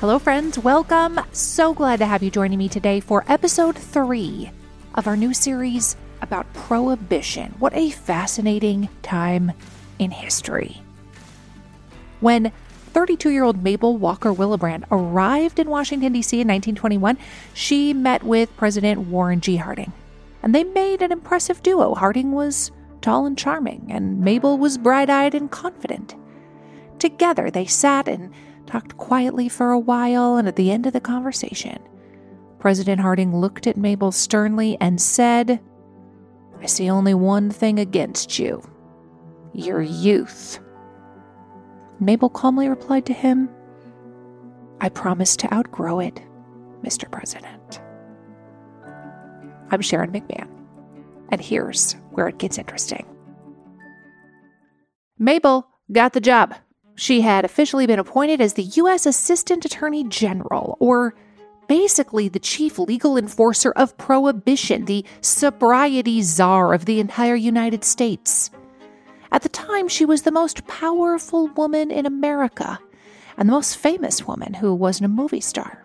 Hello, friends. Welcome. So glad to have you joining me today for episode three of our new series about prohibition. What a fascinating time in history. When 32 year old Mabel Walker Willebrandt arrived in Washington, D.C. in 1921, she met with President Warren G. Harding. And they made an impressive duo. Harding was tall and charming, and Mabel was bright eyed and confident. Together, they sat and talked quietly for a while, and at the end of the conversation, President Harding looked at Mabel sternly and said, I see only one thing against you your youth. Mabel calmly replied to him, I promise to outgrow it, Mr. President. I'm Sharon McMahon, and here's where it gets interesting. Mabel got the job she had officially been appointed as the U.S. Assistant Attorney General, or basically the chief legal enforcer of prohibition, the sobriety czar of the entire United States. At the time, she was the most powerful woman in America and the most famous woman who wasn't a movie star.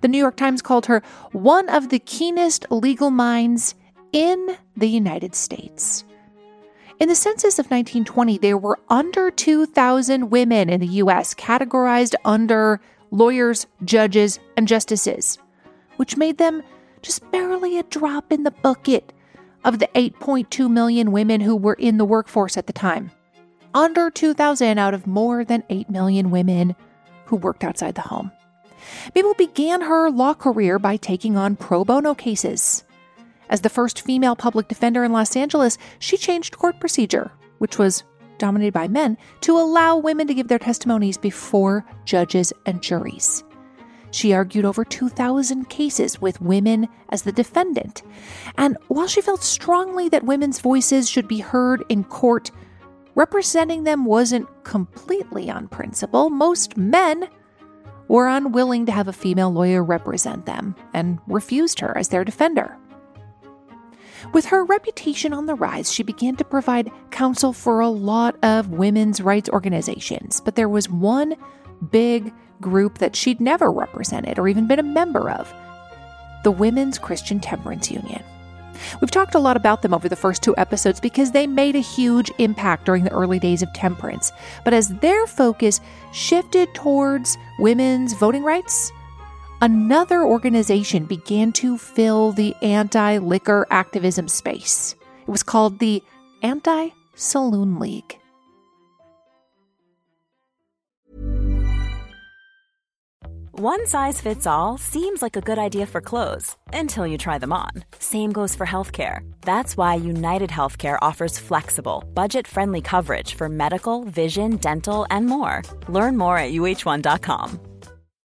The New York Times called her one of the keenest legal minds in the United States. In the census of 1920, there were under 2,000 women in the U.S. categorized under lawyers, judges, and justices, which made them just barely a drop in the bucket of the 8.2 million women who were in the workforce at the time. Under 2,000 out of more than 8 million women who worked outside the home. Mabel began her law career by taking on pro bono cases. As the first female public defender in Los Angeles, she changed court procedure, which was dominated by men, to allow women to give their testimonies before judges and juries. She argued over 2,000 cases with women as the defendant. And while she felt strongly that women's voices should be heard in court, representing them wasn't completely on principle. Most men were unwilling to have a female lawyer represent them and refused her as their defender. With her reputation on the rise, she began to provide counsel for a lot of women's rights organizations, but there was one big group that she'd never represented or even been a member of the Women's Christian Temperance Union. We've talked a lot about them over the first two episodes because they made a huge impact during the early days of temperance. But as their focus shifted towards women's voting rights, another organization began to fill the anti liquor activism space. It was called the Anti Saloon League. One size fits all seems like a good idea for clothes until you try them on. Same goes for healthcare. That's why United Healthcare offers flexible, budget friendly coverage for medical, vision, dental, and more. Learn more at uh1.com.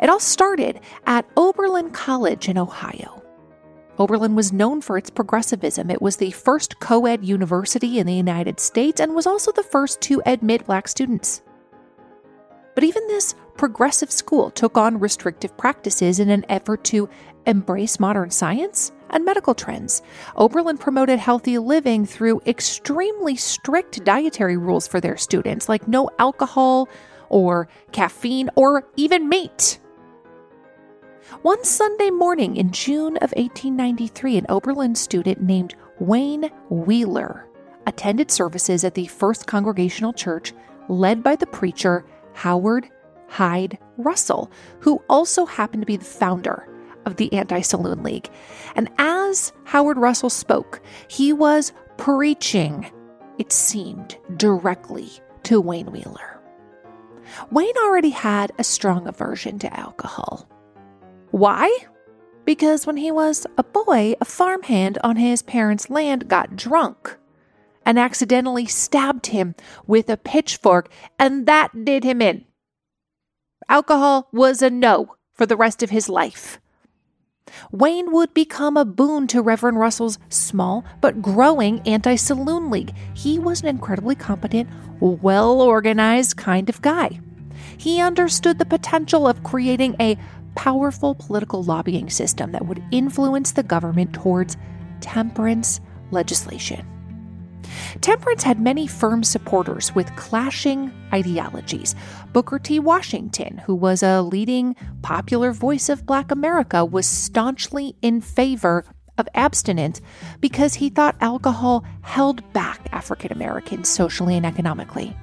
It all started at Oberlin College in Ohio. Oberlin was known for its progressivism. It was the first co ed university in the United States and was also the first to admit black students. But even this progressive school took on restrictive practices in an effort to embrace modern science and medical trends. Oberlin promoted healthy living through extremely strict dietary rules for their students, like no alcohol or caffeine or even meat. One Sunday morning in June of 1893, an Oberlin student named Wayne Wheeler attended services at the First Congregational Church led by the preacher Howard Hyde Russell, who also happened to be the founder of the Anti Saloon League. And as Howard Russell spoke, he was preaching, it seemed, directly to Wayne Wheeler. Wayne already had a strong aversion to alcohol. Why? Because when he was a boy, a farmhand on his parents' land got drunk and accidentally stabbed him with a pitchfork, and that did him in. Alcohol was a no for the rest of his life. Wayne would become a boon to Reverend Russell's small but growing anti saloon league. He was an incredibly competent, well organized kind of guy. He understood the potential of creating a powerful political lobbying system that would influence the government towards temperance legislation. Temperance had many firm supporters with clashing ideologies. Booker T. Washington, who was a leading popular voice of Black America, was staunchly in favor of abstinence because he thought alcohol held back African Americans socially and economically.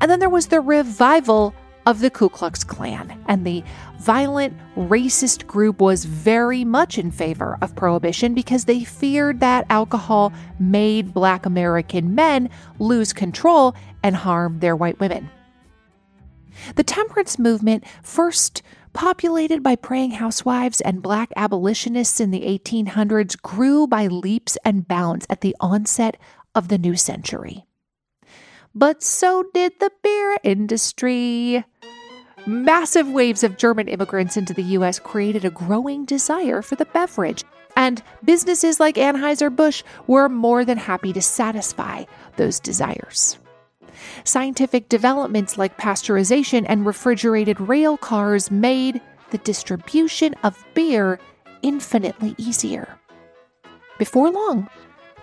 And then there was the revival of the Ku Klux Klan, and the violent racist group was very much in favor of prohibition because they feared that alcohol made black American men lose control and harm their white women. The temperance movement, first populated by praying housewives and black abolitionists in the 1800s, grew by leaps and bounds at the onset of the new century but so did the beer industry. Massive waves of German immigrants into the US created a growing desire for the beverage, and businesses like Anheuser-Busch were more than happy to satisfy those desires. Scientific developments like pasteurization and refrigerated rail cars made the distribution of beer infinitely easier. Before long,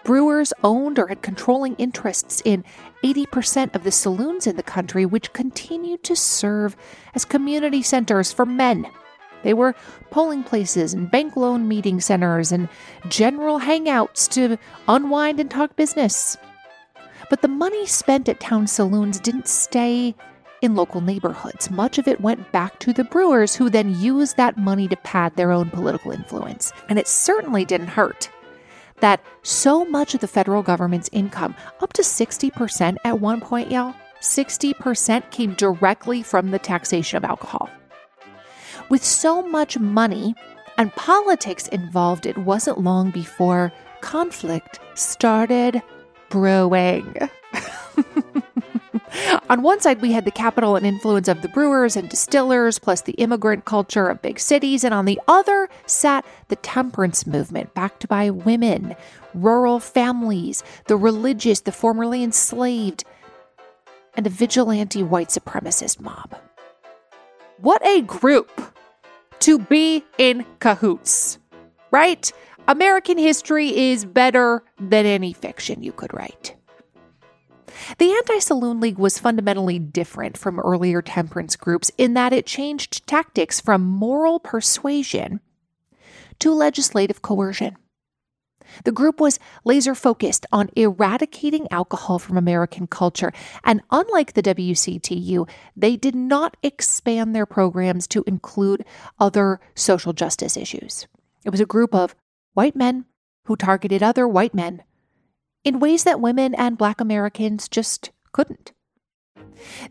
brewers owned or had controlling interests in 80% of the saloons in the country, which continued to serve as community centers for men. They were polling places and bank loan meeting centers and general hangouts to unwind and talk business. But the money spent at town saloons didn't stay in local neighborhoods. Much of it went back to the brewers, who then used that money to pad their own political influence. And it certainly didn't hurt that so much of the federal government's income, up to 60% at one point, y'all, 60% came directly from the taxation of alcohol. With so much money and politics involved, it wasn't long before conflict started brewing. On one side, we had the capital and influence of the brewers and distillers, plus the immigrant culture of big cities. And on the other sat the temperance movement, backed by women, rural families, the religious, the formerly enslaved, and a vigilante white supremacist mob. What a group to be in cahoots, right? American history is better than any fiction you could write. The Anti Saloon League was fundamentally different from earlier temperance groups in that it changed tactics from moral persuasion to legislative coercion. The group was laser focused on eradicating alcohol from American culture, and unlike the WCTU, they did not expand their programs to include other social justice issues. It was a group of white men who targeted other white men in ways that women and black Americans just couldn't.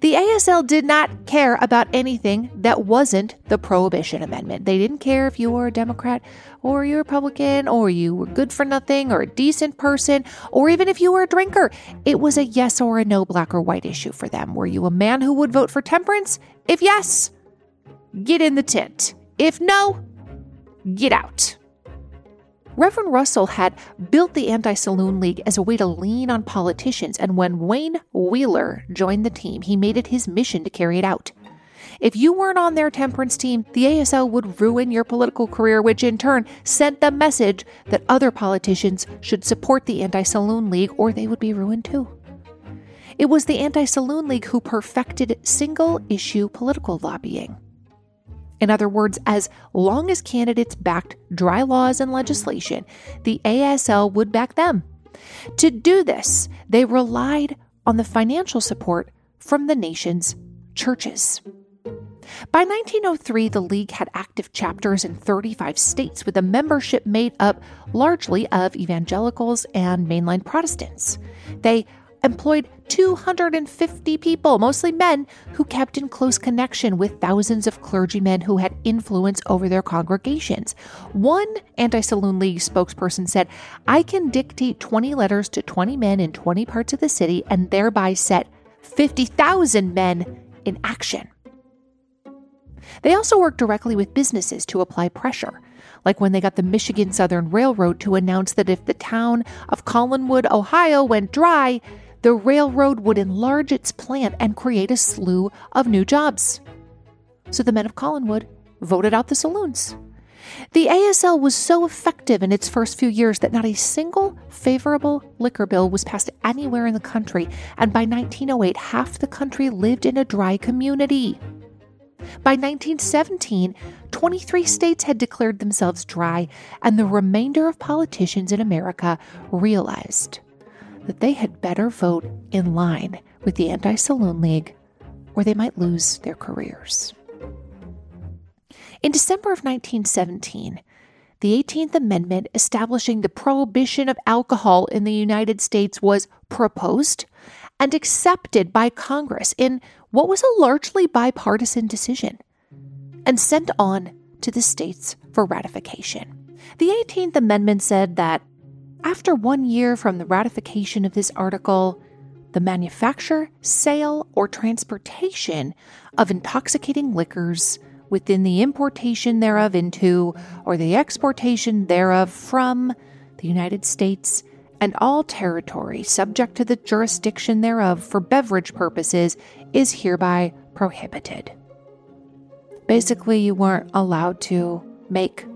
The ASL did not care about anything that wasn't the Prohibition Amendment. They didn't care if you were a Democrat or you Republican or you were good for nothing or a decent person or even if you were a drinker. It was a yes or a no black or white issue for them. Were you a man who would vote for temperance? If yes, get in the tent. If no, get out. Reverend Russell had built the Anti Saloon League as a way to lean on politicians, and when Wayne Wheeler joined the team, he made it his mission to carry it out. If you weren't on their temperance team, the ASL would ruin your political career, which in turn sent the message that other politicians should support the Anti Saloon League or they would be ruined too. It was the Anti Saloon League who perfected single issue political lobbying. In other words, as long as candidates backed dry laws and legislation, the ASL would back them. To do this, they relied on the financial support from the nation's churches. By 1903, the League had active chapters in 35 states with a membership made up largely of evangelicals and mainline Protestants. They employed 250 people, mostly men, who kept in close connection with thousands of clergymen who had influence over their congregations. One Anti Saloon League spokesperson said, I can dictate 20 letters to 20 men in 20 parts of the city and thereby set 50,000 men in action. They also worked directly with businesses to apply pressure, like when they got the Michigan Southern Railroad to announce that if the town of Collinwood, Ohio went dry, the railroad would enlarge its plant and create a slew of new jobs. So the men of Collinwood voted out the saloons. The ASL was so effective in its first few years that not a single favorable liquor bill was passed anywhere in the country, and by 1908, half the country lived in a dry community. By 1917, 23 states had declared themselves dry, and the remainder of politicians in America realized that they had better vote in line with the Anti Saloon League or they might lose their careers. In December of 1917, the 18th Amendment establishing the prohibition of alcohol in the United States was proposed and accepted by Congress in what was a largely bipartisan decision and sent on to the states for ratification. The 18th Amendment said that after one year from the ratification of this article, the manufacture, sale, or transportation of intoxicating liquors within the importation thereof into or the exportation thereof from the United States and all territory subject to the jurisdiction thereof for beverage purposes is hereby prohibited. Basically, you weren't allowed to make,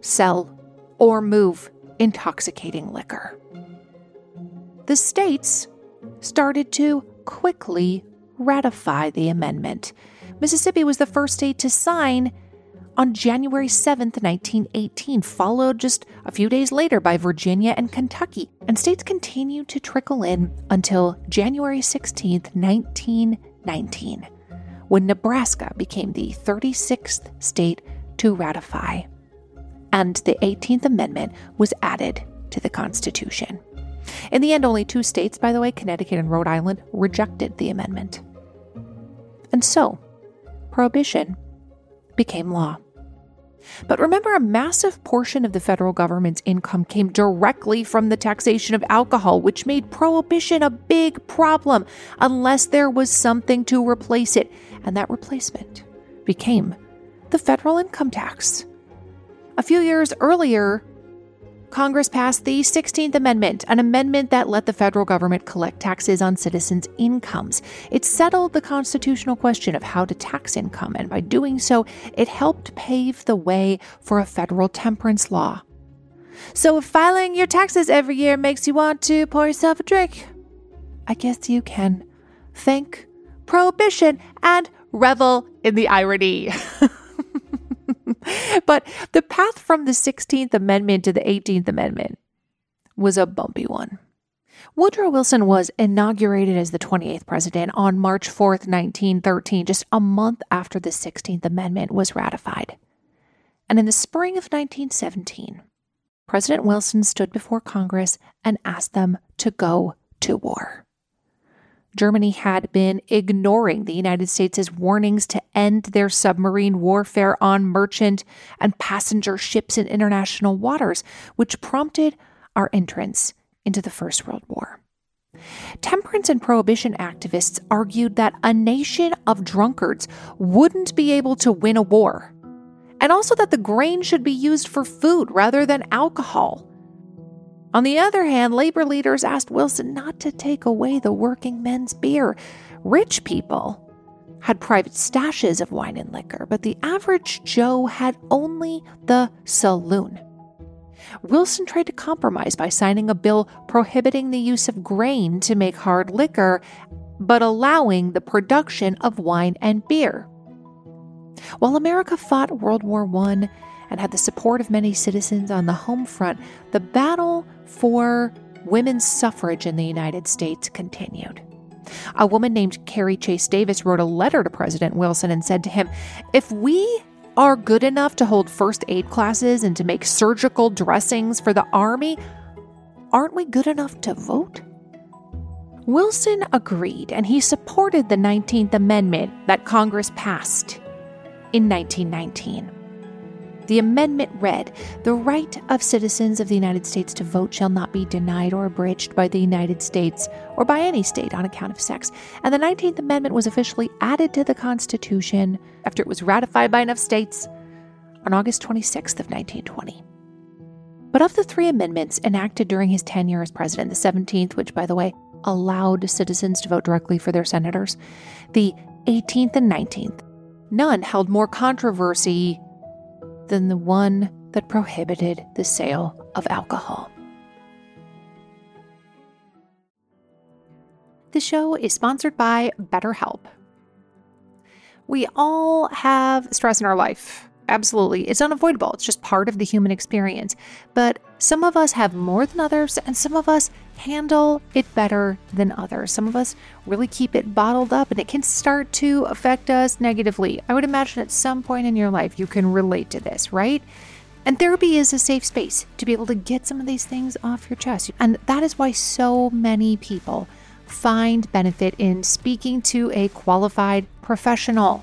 sell, or move intoxicating liquor. The states started to quickly ratify the amendment. Mississippi was the first state to sign on January 7, 1918, followed just a few days later by Virginia and Kentucky, and states continued to trickle in until January 16, 1919, when Nebraska became the 36th state to ratify. And the 18th Amendment was added to the Constitution. In the end, only two states, by the way, Connecticut and Rhode Island, rejected the amendment. And so, prohibition became law. But remember, a massive portion of the federal government's income came directly from the taxation of alcohol, which made prohibition a big problem unless there was something to replace it. And that replacement became the federal income tax. A few years earlier, Congress passed the 16th Amendment, an amendment that let the federal government collect taxes on citizens' incomes. It settled the constitutional question of how to tax income, and by doing so, it helped pave the way for a federal temperance law. So, if filing your taxes every year makes you want to pour yourself a drink, I guess you can thank Prohibition and revel in the irony. but the path from the 16th Amendment to the 18th Amendment was a bumpy one. Woodrow Wilson was inaugurated as the 28th president on March 4th, 1913, just a month after the 16th Amendment was ratified. And in the spring of 1917, President Wilson stood before Congress and asked them to go to war. Germany had been ignoring the United States' warnings to end their submarine warfare on merchant and passenger ships in international waters, which prompted our entrance into the First World War. Temperance and prohibition activists argued that a nation of drunkards wouldn't be able to win a war, and also that the grain should be used for food rather than alcohol. On the other hand, labor leaders asked Wilson not to take away the working men's beer. Rich people had private stashes of wine and liquor, but the average Joe had only the saloon. Wilson tried to compromise by signing a bill prohibiting the use of grain to make hard liquor, but allowing the production of wine and beer. While America fought World War I and had the support of many citizens on the home front, the battle for women's suffrage in the United States continued. A woman named Carrie Chase Davis wrote a letter to President Wilson and said to him, If we are good enough to hold first aid classes and to make surgical dressings for the Army, aren't we good enough to vote? Wilson agreed and he supported the 19th Amendment that Congress passed in 1919. The amendment read The right of citizens of the United States to vote shall not be denied or abridged by the United States or by any state on account of sex. And the 19th Amendment was officially added to the Constitution after it was ratified by enough states on August 26th of 1920. But of the three amendments enacted during his tenure as president, the 17th, which by the way allowed citizens to vote directly for their senators, the 18th and 19th, none held more controversy than the one that prohibited the sale of alcohol. The show is sponsored by BetterHelp. We all have stress in our life. Absolutely. It's unavoidable. It's just part of the human experience. But some of us have more than others, and some of us handle it better than others. Some of us really keep it bottled up, and it can start to affect us negatively. I would imagine at some point in your life you can relate to this, right? And therapy is a safe space to be able to get some of these things off your chest. And that is why so many people find benefit in speaking to a qualified professional.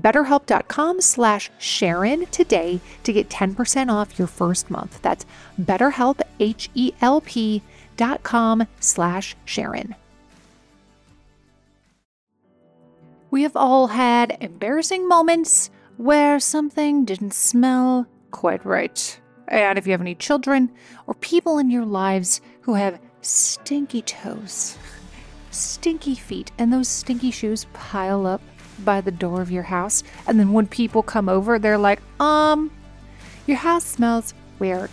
betterhelp.com slash Sharon today to get 10% off your first month. That's betterhelp, H-E-L-P dot com slash Sharon. We have all had embarrassing moments where something didn't smell quite right. And if you have any children or people in your lives who have stinky toes, stinky feet, and those stinky shoes pile up by the door of your house, and then when people come over, they're like, um, your house smells weird.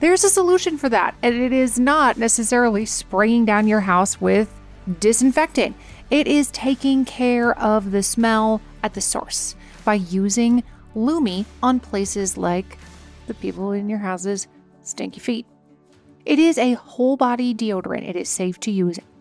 There's a solution for that, and it is not necessarily spraying down your house with disinfectant. It is taking care of the smell at the source by using Lume on places like the people in your house's stinky feet. It is a whole body deodorant. It is safe to use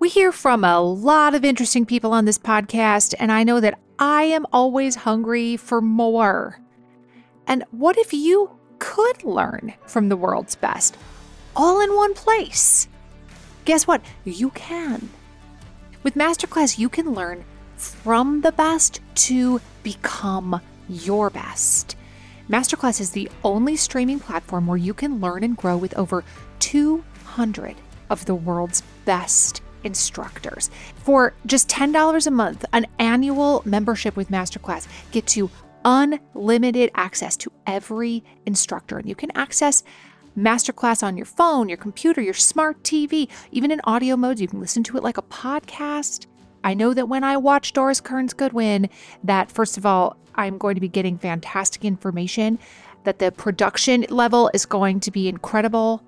We hear from a lot of interesting people on this podcast, and I know that I am always hungry for more. And what if you could learn from the world's best all in one place? Guess what? You can. With Masterclass, you can learn from the best to become your best. Masterclass is the only streaming platform where you can learn and grow with over 200 of the world's best instructors. For just $10 a month, an annual membership with Masterclass gets you unlimited access to every instructor. And you can access Masterclass on your phone, your computer, your smart TV, even in audio modes. You can listen to it like a podcast. I know that when I watch Doris Kearns Goodwin, that first of all, I'm going to be getting fantastic information, that the production level is going to be incredible,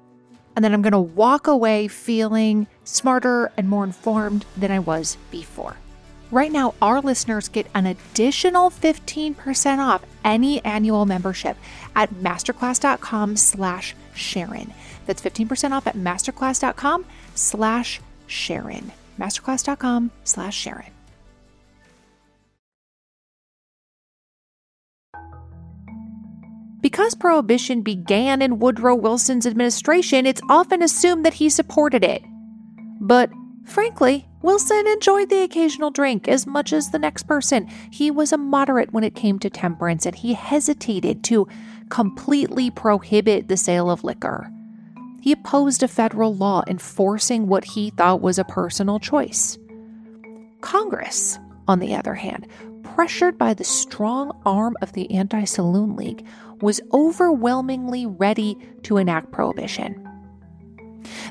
and then I'm going to walk away feeling smarter and more informed than I was before. Right now, our listeners get an additional 15% off any annual membership at masterclass.com slash Sharon. That's 15% off at masterclass.com slash Sharon. Masterclass.com slash Sharon. Because prohibition began in Woodrow Wilson's administration, it's often assumed that he supported it. But frankly, Wilson enjoyed the occasional drink as much as the next person. He was a moderate when it came to temperance, and he hesitated to completely prohibit the sale of liquor. He opposed a federal law enforcing what he thought was a personal choice. Congress, on the other hand, pressured by the strong arm of the Anti Saloon League, was overwhelmingly ready to enact prohibition.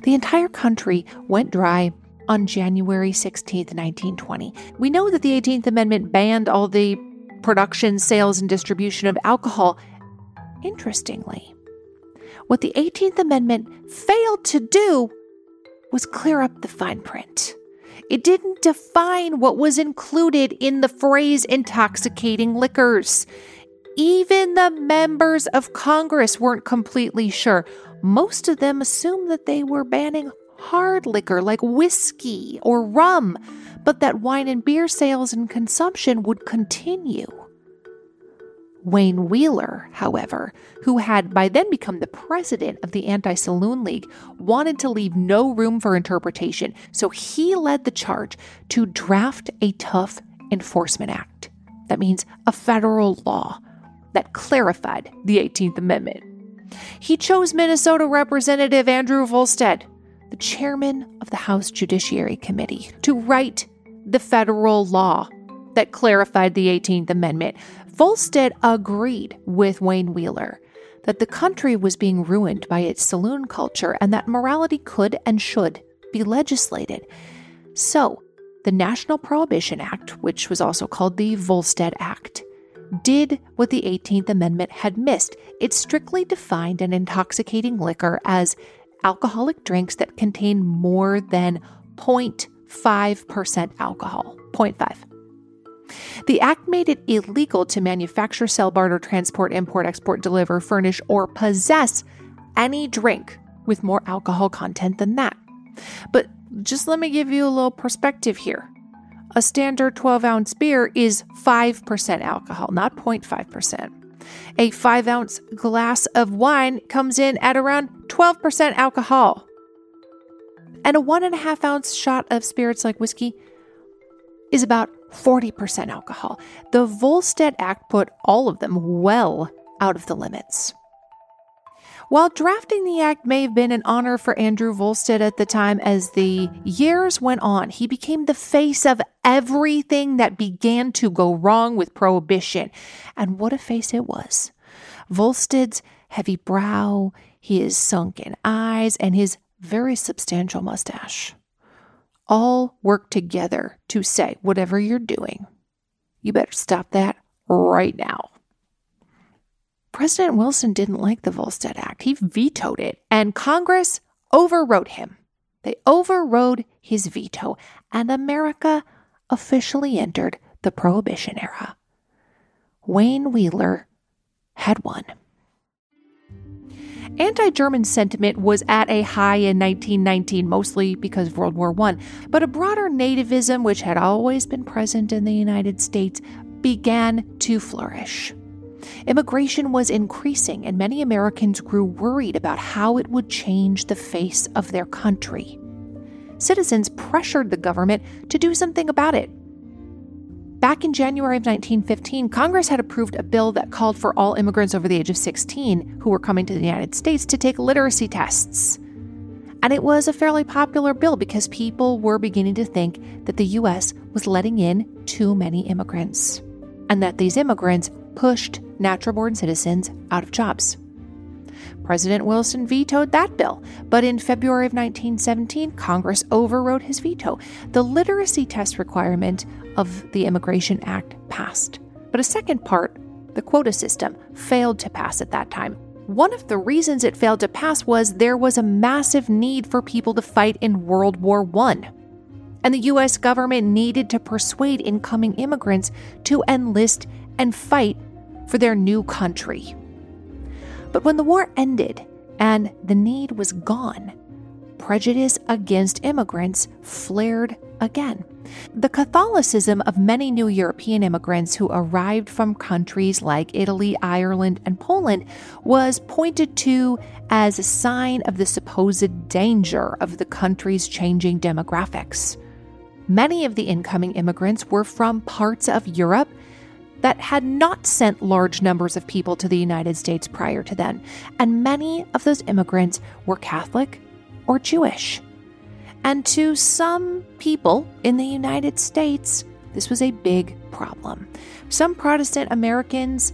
The entire country went dry on January 16, 1920. We know that the 18th Amendment banned all the production, sales, and distribution of alcohol. Interestingly, what the 18th Amendment failed to do was clear up the fine print. It didn't define what was included in the phrase intoxicating liquors. Even the members of Congress weren't completely sure. Most of them assumed that they were banning hard liquor like whiskey or rum, but that wine and beer sales and consumption would continue. Wayne Wheeler, however, who had by then become the president of the Anti Saloon League, wanted to leave no room for interpretation, so he led the charge to draft a tough enforcement act. That means a federal law that clarified the 18th Amendment. He chose Minnesota Representative Andrew Volstead, the chairman of the House Judiciary Committee, to write the federal law that clarified the 18th Amendment. Volstead agreed with Wayne Wheeler that the country was being ruined by its saloon culture and that morality could and should be legislated. So, the National Prohibition Act, which was also called the Volstead Act, did what the 18th Amendment had missed. It strictly defined an intoxicating liquor as alcoholic drinks that contain more than 0.5% alcohol. 0.5. The act made it illegal to manufacture, sell, barter, transport, import, export, deliver, furnish, or possess any drink with more alcohol content than that. But just let me give you a little perspective here. A standard 12 ounce beer is 5% alcohol, not 0.5%. A 5 ounce glass of wine comes in at around 12% alcohol. And a 1.5 ounce shot of spirits like whiskey is about 40% alcohol. The Volstead Act put all of them well out of the limits. While drafting the act may have been an honor for Andrew Volstead at the time, as the years went on, he became the face of everything that began to go wrong with prohibition. And what a face it was. Volstead's heavy brow, his sunken eyes, and his very substantial mustache all work together to say, whatever you're doing, you better stop that right now. President Wilson didn't like the Volstead Act. He vetoed it, and Congress overrode him. They overrode his veto, and America officially entered the Prohibition era. Wayne Wheeler had won. Anti German sentiment was at a high in 1919, mostly because of World War I, but a broader nativism, which had always been present in the United States, began to flourish. Immigration was increasing, and many Americans grew worried about how it would change the face of their country. Citizens pressured the government to do something about it. Back in January of 1915, Congress had approved a bill that called for all immigrants over the age of 16 who were coming to the United States to take literacy tests. And it was a fairly popular bill because people were beginning to think that the U.S. was letting in too many immigrants, and that these immigrants pushed natural born citizens out of jobs. President Wilson vetoed that bill, but in February of 1917, Congress overrode his veto. The literacy test requirement of the Immigration Act passed, but a second part, the quota system, failed to pass at that time. One of the reasons it failed to pass was there was a massive need for people to fight in World War I. and the US government needed to persuade incoming immigrants to enlist and fight for their new country. But when the war ended and the need was gone, prejudice against immigrants flared again. The Catholicism of many new European immigrants who arrived from countries like Italy, Ireland, and Poland was pointed to as a sign of the supposed danger of the country's changing demographics. Many of the incoming immigrants were from parts of Europe that had not sent large numbers of people to the United States prior to then, and many of those immigrants were Catholic or Jewish. And to some people in the United States, this was a big problem. Some Protestant Americans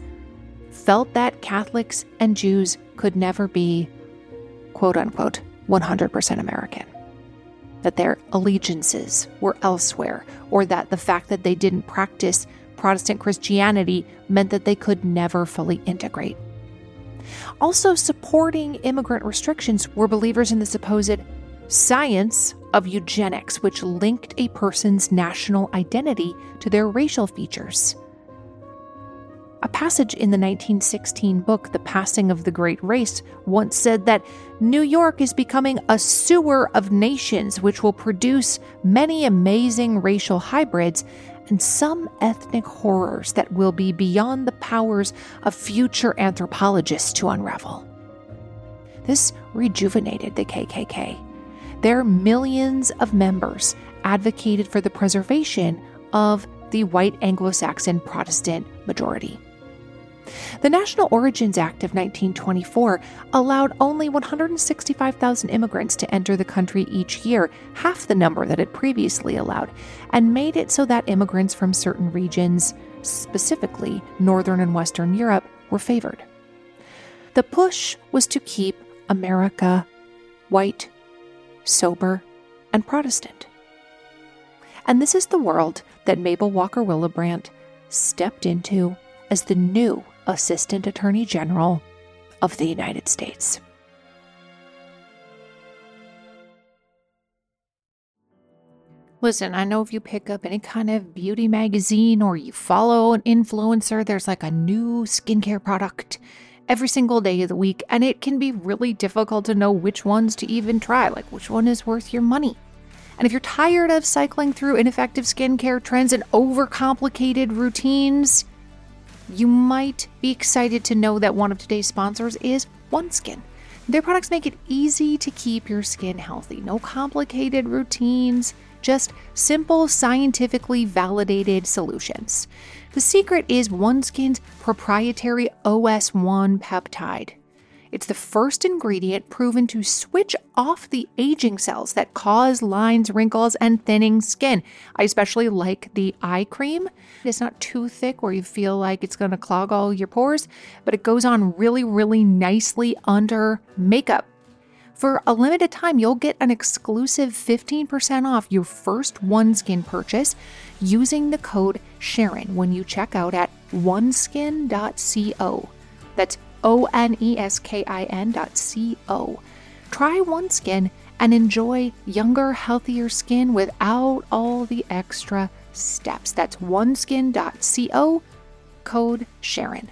felt that Catholics and Jews could never be, quote unquote, 100% American. That their allegiances were elsewhere, or that the fact that they didn't practice Protestant Christianity meant that they could never fully integrate. Also, supporting immigrant restrictions were believers in the supposed science of eugenics, which linked a person's national identity to their racial features. A passage in the 1916 book, The Passing of the Great Race, once said that New York is becoming a sewer of nations which will produce many amazing racial hybrids and some ethnic horrors that will be beyond the powers of future anthropologists to unravel. This rejuvenated the KKK their millions of members advocated for the preservation of the white Anglo Saxon Protestant majority. The National Origins Act of 1924 allowed only 165,000 immigrants to enter the country each year, half the number that it previously allowed, and made it so that immigrants from certain regions, specifically Northern and Western Europe, were favored. The push was to keep America white, sober, and Protestant. And this is the world that Mabel Walker Willebrandt stepped into as the new Assistant Attorney General of the United States. Listen, I know if you pick up any kind of beauty magazine or you follow an influencer, there's like a new skincare product every single day of the week, and it can be really difficult to know which ones to even try, like which one is worth your money. And if you're tired of cycling through ineffective skincare trends and overcomplicated routines, you might be excited to know that one of today's sponsors is OneSkin. Their products make it easy to keep your skin healthy. No complicated routines, just simple, scientifically validated solutions. The secret is OneSkin's proprietary OS1 peptide. It's the first ingredient proven to switch off the aging cells that cause lines, wrinkles, and thinning skin. I especially like the eye cream. It's not too thick where you feel like it's going to clog all your pores, but it goes on really, really nicely under makeup. For a limited time, you'll get an exclusive 15% off your first OneSkin purchase using the code Sharon when you check out at oneskin.co. That's O N E S K I N.co. Try OneSkin and enjoy younger, healthier skin without all the extra steps. That's oneskin.co, code Sharon.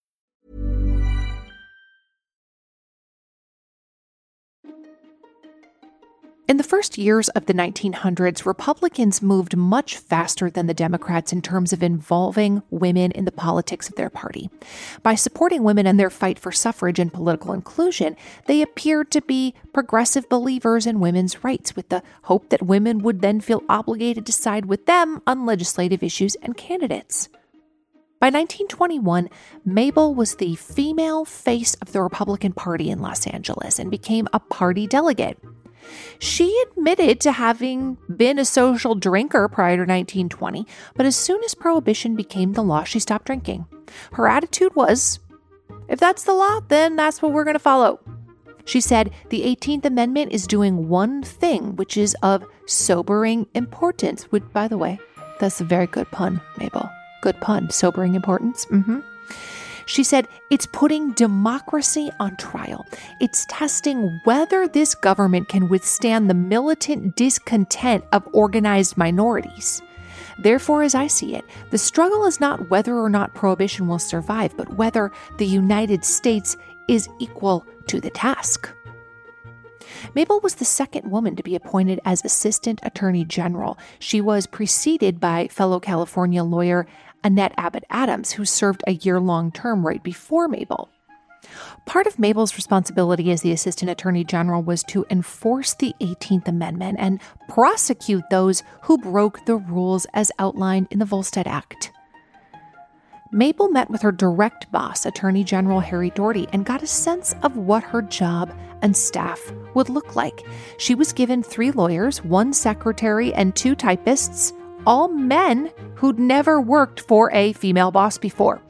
In the first years of the 1900s, Republicans moved much faster than the Democrats in terms of involving women in the politics of their party. By supporting women in their fight for suffrage and political inclusion, they appeared to be progressive believers in women's rights, with the hope that women would then feel obligated to side with them on legislative issues and candidates. By 1921, Mabel was the female face of the Republican Party in Los Angeles and became a party delegate. She admitted to having been a social drinker prior to 1920, but as soon as prohibition became the law, she stopped drinking. Her attitude was if that's the law, then that's what we're going to follow. She said the 18th Amendment is doing one thing, which is of sobering importance. Which, by the way, that's a very good pun, Mabel. Good pun. Sobering importance. Mm-hmm. She said it's putting democracy on trial. It's testing whether this government can withstand the militant discontent of organized minorities. Therefore, as I see it, the struggle is not whether or not prohibition will survive, but whether the United States is equal to the task. Mabel was the second woman to be appointed as Assistant Attorney General. She was preceded by fellow California lawyer Annette Abbott Adams, who served a year long term right before Mabel. Part of Mabel's responsibility as the Assistant Attorney General was to enforce the 18th Amendment and prosecute those who broke the rules as outlined in the Volstead Act. Mabel met with her direct boss, Attorney General Harry Daugherty, and got a sense of what her job and staff would look like. She was given three lawyers, one secretary, and two typists, all men who'd never worked for a female boss before.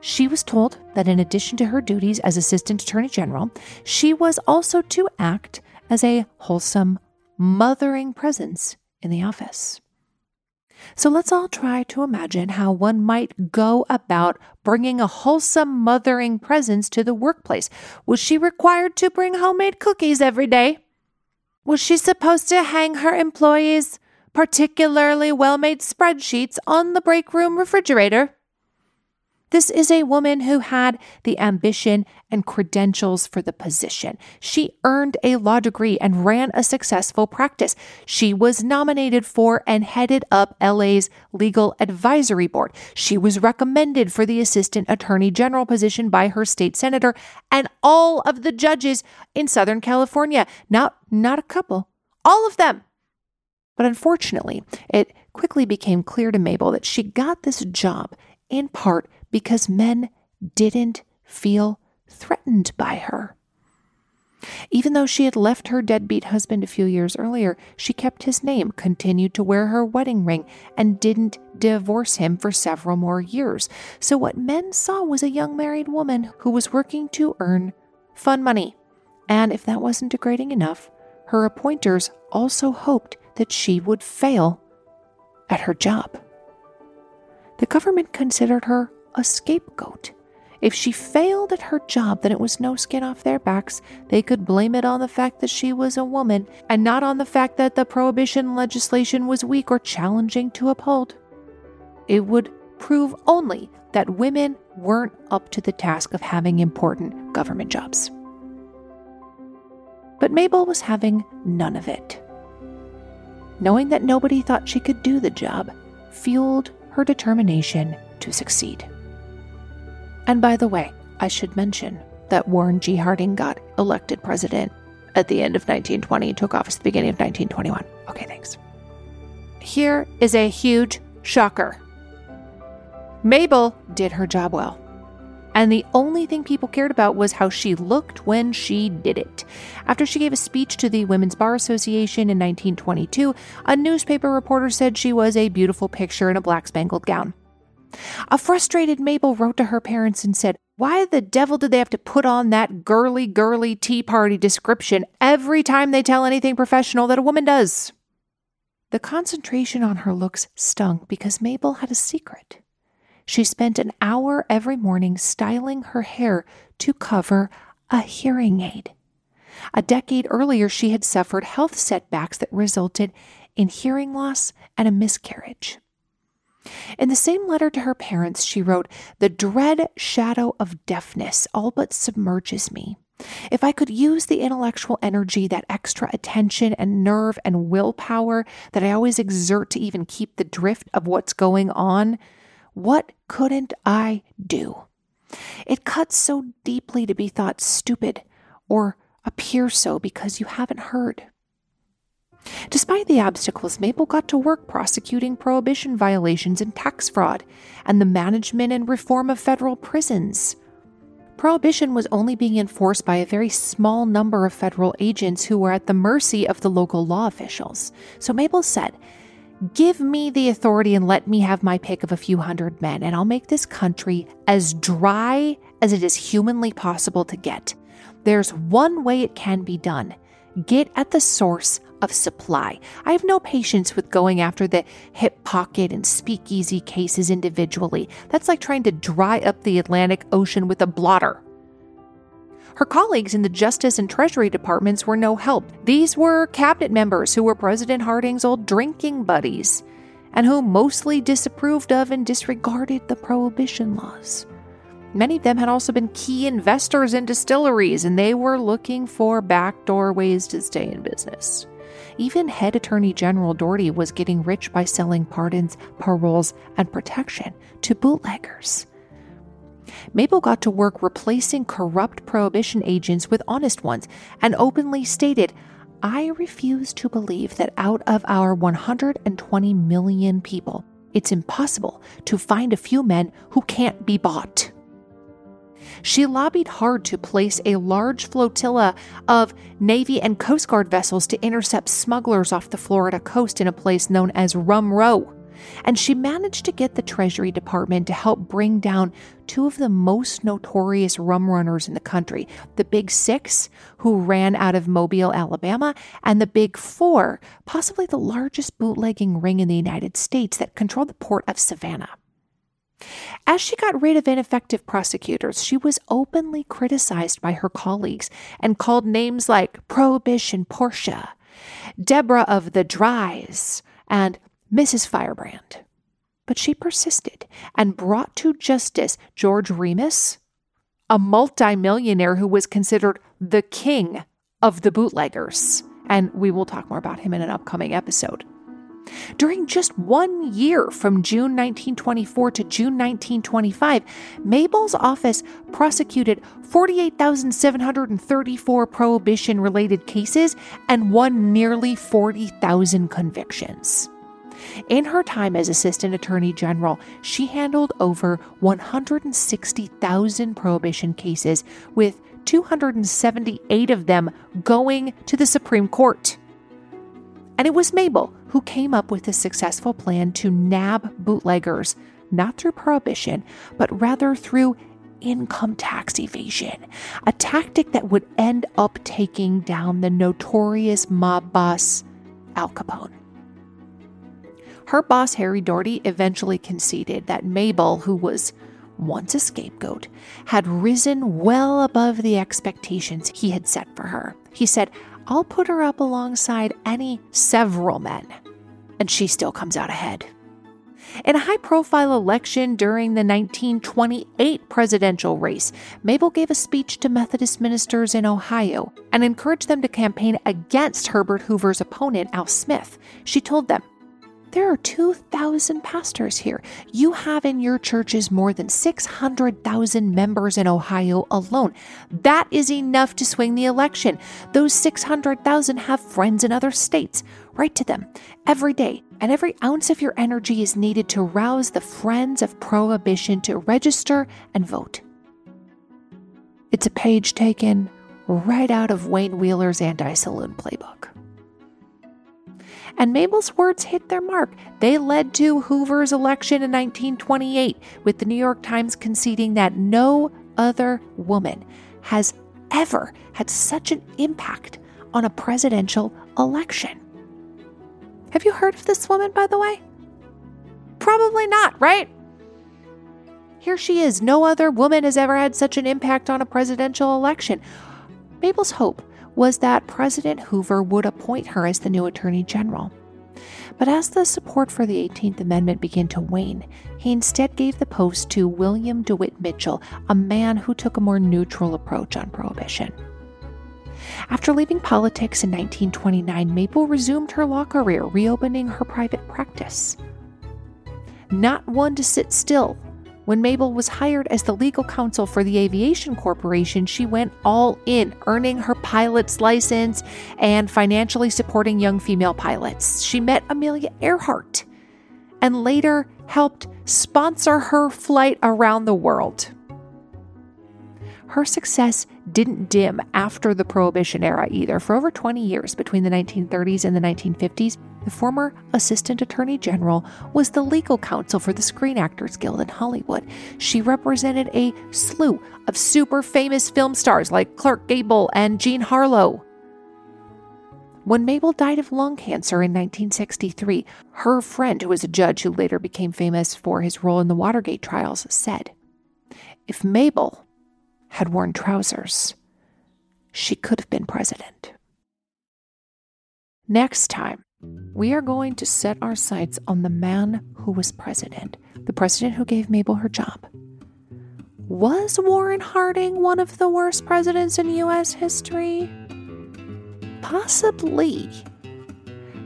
She was told that in addition to her duties as Assistant Attorney General, she was also to act as a wholesome, mothering presence in the office. So let's all try to imagine how one might go about bringing a wholesome, mothering presence to the workplace. Was she required to bring homemade cookies every day? Was she supposed to hang her employees' particularly well made spreadsheets on the break room refrigerator. This is a woman who had the ambition and credentials for the position. She earned a law degree and ran a successful practice. She was nominated for and headed up LA's legal advisory board. She was recommended for the assistant attorney general position by her state senator and all of the judges in Southern California. Not, not a couple, all of them. But unfortunately, it quickly became clear to Mabel that she got this job in part because men didn't feel threatened by her. Even though she had left her deadbeat husband a few years earlier, she kept his name, continued to wear her wedding ring, and didn't divorce him for several more years. So, what men saw was a young married woman who was working to earn fun money. And if that wasn't degrading enough, her appointers also hoped that she would fail at her job. The government considered her a scapegoat. If she failed at her job, then it was no skin off their backs. They could blame it on the fact that she was a woman and not on the fact that the prohibition legislation was weak or challenging to uphold. It would prove only that women weren't up to the task of having important government jobs. But Mabel was having none of it knowing that nobody thought she could do the job, fueled her determination to succeed. And by the way, I should mention that Warren G. Harding got elected president at the end of 1920 took office at the beginning of 1921. Okay, thanks. Here is a huge shocker. Mabel did her job well and the only thing people cared about was how she looked when she did it. After she gave a speech to the Women's Bar Association in 1922, a newspaper reporter said she was a beautiful picture in a black spangled gown. A frustrated Mabel wrote to her parents and said, Why the devil did they have to put on that girly, girly Tea Party description every time they tell anything professional that a woman does? The concentration on her looks stung because Mabel had a secret. She spent an hour every morning styling her hair to cover a hearing aid. A decade earlier, she had suffered health setbacks that resulted in hearing loss and a miscarriage. In the same letter to her parents, she wrote, The dread shadow of deafness all but submerges me. If I could use the intellectual energy, that extra attention and nerve and willpower that I always exert to even keep the drift of what's going on, what couldn't I do? It cuts so deeply to be thought stupid or appear so because you haven't heard. Despite the obstacles, Mabel got to work prosecuting prohibition violations and tax fraud, and the management and reform of federal prisons. Prohibition was only being enforced by a very small number of federal agents who were at the mercy of the local law officials. So Mabel said, Give me the authority and let me have my pick of a few hundred men, and I'll make this country as dry as it is humanly possible to get. There's one way it can be done get at the source of supply. I have no patience with going after the hip pocket and speakeasy cases individually. That's like trying to dry up the Atlantic Ocean with a blotter. Her colleagues in the Justice and Treasury departments were no help. These were cabinet members who were President Harding's old drinking buddies and who mostly disapproved of and disregarded the prohibition laws. Many of them had also been key investors in distilleries, and they were looking for backdoor ways to stay in business. Even head attorney general Daugherty was getting rich by selling pardons, paroles, and protection to bootleggers. Mabel got to work replacing corrupt prohibition agents with honest ones and openly stated, I refuse to believe that out of our 120 million people, it's impossible to find a few men who can't be bought she lobbied hard to place a large flotilla of Navy and Coast Guard vessels to intercept smugglers off the Florida coast in a place known as Rum Row. And she managed to get the Treasury Department to help bring down two of the most notorious rum runners in the country the Big Six, who ran out of Mobile, Alabama, and the Big Four, possibly the largest bootlegging ring in the United States that controlled the port of Savannah. As she got rid of ineffective prosecutors, she was openly criticized by her colleagues and called names like Prohibition Portia, Deborah of the Dries, and Mrs. Firebrand. But she persisted and brought to justice George Remus, a multimillionaire who was considered the king of the bootleggers. And we will talk more about him in an upcoming episode. During just one year from June 1924 to June 1925, Mabel's office prosecuted 48,734 prohibition related cases and won nearly 40,000 convictions. In her time as Assistant Attorney General, she handled over 160,000 prohibition cases, with 278 of them going to the Supreme Court. And it was Mabel who came up with a successful plan to nab bootleggers, not through prohibition, but rather through income tax evasion, a tactic that would end up taking down the notorious mob boss Al Capone. Her boss, Harry Daugherty, eventually conceded that Mabel, who was once a scapegoat, had risen well above the expectations he had set for her. He said, I'll put her up alongside any several men, and she still comes out ahead. In a high profile election during the 1928 presidential race, Mabel gave a speech to Methodist ministers in Ohio and encouraged them to campaign against Herbert Hoover's opponent, Al Smith. She told them, there are 2,000 pastors here. You have in your churches more than 600,000 members in Ohio alone. That is enough to swing the election. Those 600,000 have friends in other states. Write to them every day, and every ounce of your energy is needed to rouse the friends of prohibition to register and vote. It's a page taken right out of Wayne Wheeler's anti saloon playbook. And Mabel's words hit their mark. They led to Hoover's election in 1928, with the New York Times conceding that no other woman has ever had such an impact on a presidential election. Have you heard of this woman, by the way? Probably not, right? Here she is. No other woman has ever had such an impact on a presidential election. Mabel's hope was that President Hoover would appoint her as the new Attorney General. But as the support for the 18th Amendment began to wane, he instead gave the post to William DeWitt Mitchell, a man who took a more neutral approach on prohibition. After leaving politics in 1929, Mabel resumed her law career, reopening her private practice. Not one to sit still, when Mabel was hired as the legal counsel for the Aviation Corporation, she went all in, earning her pilot's license and financially supporting young female pilots. She met Amelia Earhart and later helped sponsor her flight around the world. Her success didn't dim after the Prohibition era either. For over 20 years, between the 1930s and the 1950s, the former Assistant Attorney General was the legal counsel for the Screen Actors Guild in Hollywood. She represented a slew of super famous film stars like Clark Gable and Jean Harlow. When Mabel died of lung cancer in 1963, her friend, who was a judge who later became famous for his role in the Watergate trials, said, If Mabel had worn trousers, she could have been president. Next time, we are going to set our sights on the man who was president, the president who gave Mabel her job. Was Warren Harding one of the worst presidents in U.S. history? Possibly.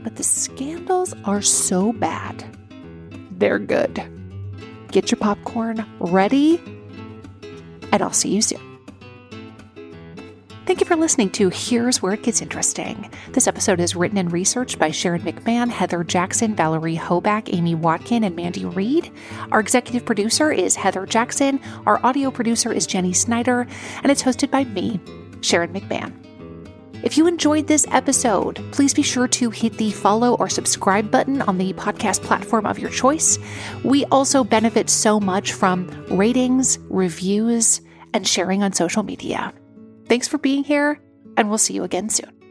But the scandals are so bad, they're good. Get your popcorn ready and I'll see you soon. Thank you for listening to Here's Where It Gets Interesting. This episode is written and researched by Sharon McMahon, Heather Jackson, Valerie Hoback, Amy Watkin, and Mandy Reid. Our executive producer is Heather Jackson. Our audio producer is Jenny Snyder, and it's hosted by me, Sharon McMahon. If you enjoyed this episode, please be sure to hit the follow or subscribe button on the podcast platform of your choice. We also benefit so much from ratings, reviews, and sharing on social media. Thanks for being here, and we'll see you again soon.